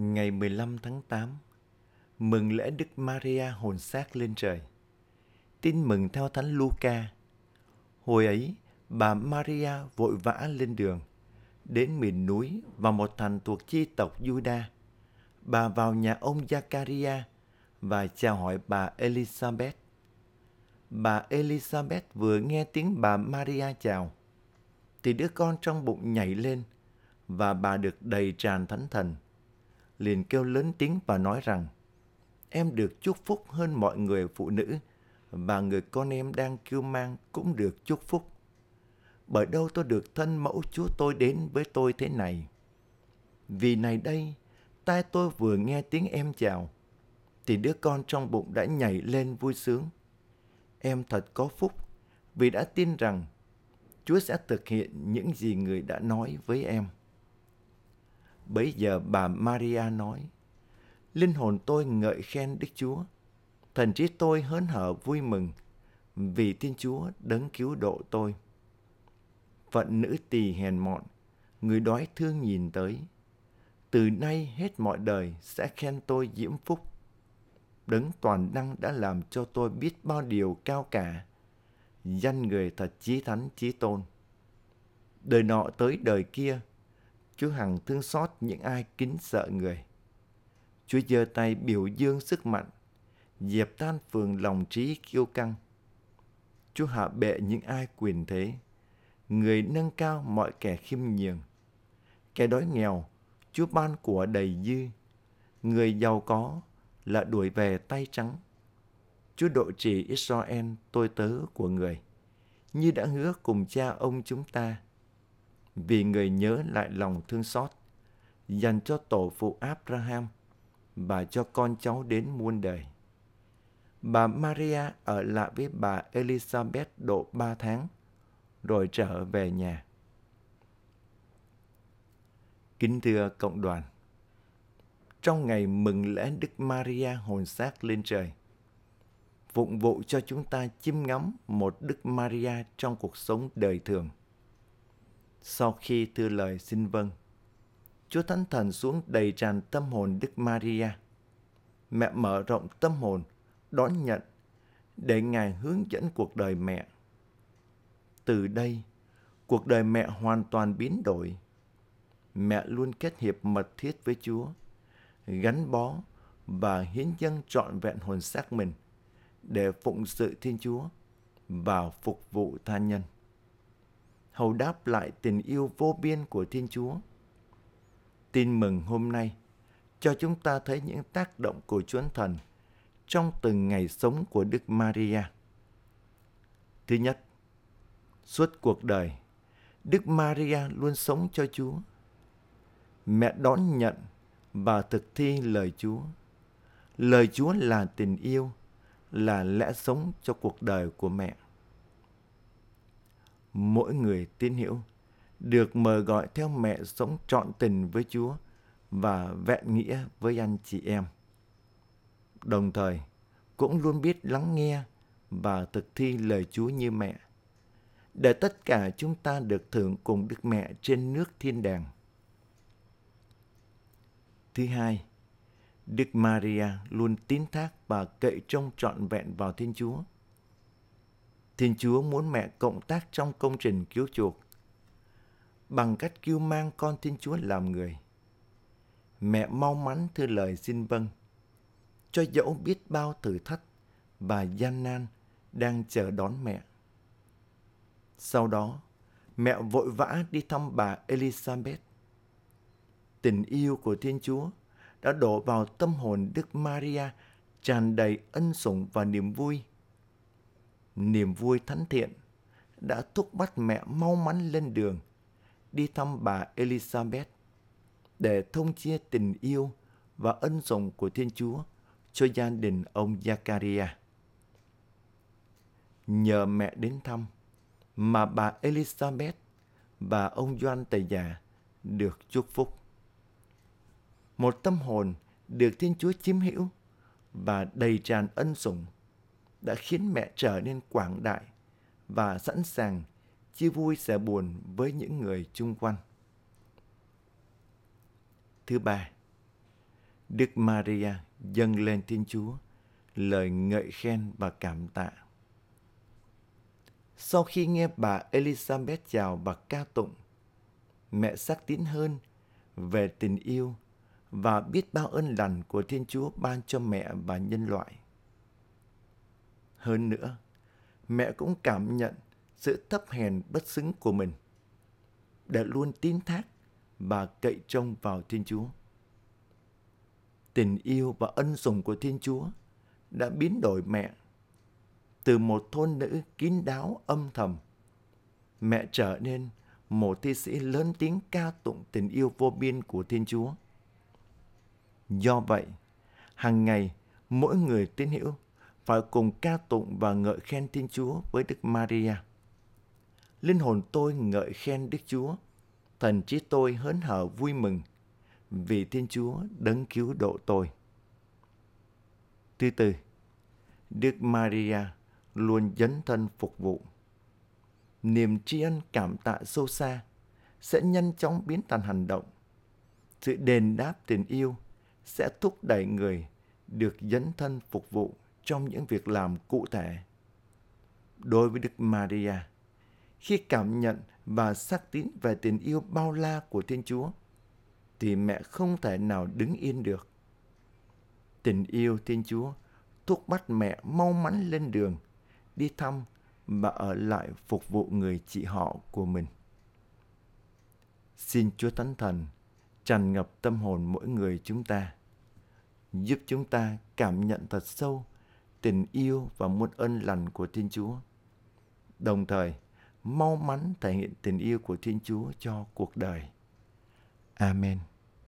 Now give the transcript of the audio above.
Ngày 15 tháng 8, mừng lễ Đức Maria hồn xác lên trời. Tin mừng theo Thánh Luca. Hồi ấy, bà Maria vội vã lên đường, đến miền núi và một thành thuộc chi tộc Juda. Bà vào nhà ông Zakaria và chào hỏi bà Elizabeth. Bà Elizabeth vừa nghe tiếng bà Maria chào, thì đứa con trong bụng nhảy lên và bà được đầy tràn thánh thần. Liền kêu lớn tiếng và nói rằng, em được chúc phúc hơn mọi người phụ nữ và người con em đang kêu mang cũng được chúc phúc. Bởi đâu tôi được thân mẫu Chúa tôi đến với tôi thế này. Vì này đây, tai tôi vừa nghe tiếng em chào, thì đứa con trong bụng đã nhảy lên vui sướng. Em thật có phúc vì đã tin rằng Chúa sẽ thực hiện những gì người đã nói với em. Bấy giờ bà Maria nói, Linh hồn tôi ngợi khen Đức Chúa, thần trí tôi hớn hở vui mừng vì Thiên Chúa đấng cứu độ tôi. Phận nữ tỳ hèn mọn, người đói thương nhìn tới. Từ nay hết mọi đời sẽ khen tôi diễm phúc. Đấng toàn năng đã làm cho tôi biết bao điều cao cả. Danh người thật chí thánh chí tôn. Đời nọ tới đời kia, Chúa hằng thương xót những ai kính sợ người. Chúa giơ tay biểu dương sức mạnh, dẹp tan phường lòng trí kiêu căng. Chúa hạ bệ những ai quyền thế, người nâng cao mọi kẻ khiêm nhường. Kẻ đói nghèo, Chúa ban của đầy dư, người giàu có là đuổi về tay trắng. Chúa độ trì Israel tôi tớ của người, như đã hứa cùng cha ông chúng ta vì người nhớ lại lòng thương xót dành cho tổ phụ Abraham và cho con cháu đến muôn đời. Bà Maria ở lại với bà Elizabeth độ ba tháng, rồi trở về nhà. Kính thưa cộng đoàn, trong ngày mừng lễ Đức Maria hồn xác lên trời, phụng vụ cho chúng ta chiêm ngắm một Đức Maria trong cuộc sống đời thường – sau khi thư lời xin vâng, Chúa Thánh Thần xuống đầy tràn tâm hồn Đức Maria. Mẹ mở rộng tâm hồn, đón nhận, để Ngài hướng dẫn cuộc đời mẹ. Từ đây, cuộc đời mẹ hoàn toàn biến đổi. Mẹ luôn kết hiệp mật thiết với Chúa, gắn bó và hiến dâng trọn vẹn hồn xác mình để phụng sự Thiên Chúa và phục vụ tha nhân hầu đáp lại tình yêu vô biên của Thiên Chúa. Tin mừng hôm nay cho chúng ta thấy những tác động của Chúa Thần trong từng ngày sống của Đức Maria. Thứ nhất, suốt cuộc đời, Đức Maria luôn sống cho Chúa. Mẹ đón nhận và thực thi lời Chúa. Lời Chúa là tình yêu, là lẽ sống cho cuộc đời của mẹ mỗi người tín hữu được mời gọi theo mẹ sống trọn tình với Chúa và vẹn nghĩa với anh chị em. Đồng thời, cũng luôn biết lắng nghe và thực thi lời Chúa như mẹ, để tất cả chúng ta được thưởng cùng Đức Mẹ trên nước thiên đàng. Thứ hai, Đức Maria luôn tín thác và cậy trông trọn vẹn vào Thiên Chúa – Thiên Chúa muốn mẹ cộng tác trong công trình cứu chuộc bằng cách kêu mang con Thiên Chúa làm người. Mẹ mau mắn thư lời xin vâng, cho dẫu biết bao thử thách và gian nan đang chờ đón mẹ. Sau đó, mẹ vội vã đi thăm bà Elizabeth. Tình yêu của Thiên Chúa đã đổ vào tâm hồn Đức Maria tràn đầy ân sủng và niềm vui niềm vui thánh thiện, đã thúc bắt mẹ mau mắn lên đường, đi thăm bà Elizabeth để thông chia tình yêu và ân sủng của Thiên Chúa cho gia đình ông Zakaria. Nhờ mẹ đến thăm mà bà Elizabeth và ông Doan tài Già được chúc phúc. Một tâm hồn được Thiên Chúa chiếm hữu và đầy tràn ân sủng đã khiến mẹ trở nên quảng đại và sẵn sàng chia vui sẻ buồn với những người chung quanh. Thứ ba, Đức Maria dâng lên Thiên Chúa lời ngợi khen và cảm tạ. Sau khi nghe bà Elizabeth chào và ca tụng, mẹ xác tín hơn về tình yêu và biết bao ơn lành của Thiên Chúa ban cho mẹ và nhân loại. Hơn nữa, mẹ cũng cảm nhận sự thấp hèn bất xứng của mình đã luôn tin thác và cậy trông vào Thiên Chúa. Tình yêu và ân sủng của Thiên Chúa đã biến đổi mẹ từ một thôn nữ kín đáo âm thầm. Mẹ trở nên một thi sĩ lớn tiếng ca tụng tình yêu vô biên của Thiên Chúa. Do vậy, hàng ngày mỗi người tín hữu và cùng ca tụng và ngợi khen Thiên Chúa với Đức Maria. Linh hồn tôi ngợi khen Đức Chúa, thần trí tôi hớn hở vui mừng vì Thiên Chúa đấng cứu độ tôi. Thứ tư, Đức Maria luôn dấn thân phục vụ. Niềm tri ân cảm tạ sâu xa sẽ nhanh chóng biến thành hành động. Sự đền đáp tình yêu sẽ thúc đẩy người được dấn thân phục vụ trong những việc làm cụ thể. Đối với Đức Maria, khi cảm nhận và xác tín về tình yêu bao la của Thiên Chúa, thì mẹ không thể nào đứng yên được. Tình yêu Thiên Chúa thúc bắt mẹ mau mắn lên đường, đi thăm và ở lại phục vụ người chị họ của mình. Xin Chúa Thánh Thần tràn ngập tâm hồn mỗi người chúng ta, giúp chúng ta cảm nhận thật sâu tình yêu và muôn ơn lành của Thiên Chúa. Đồng thời, mau mắn thể hiện tình yêu của Thiên Chúa cho cuộc đời. Amen.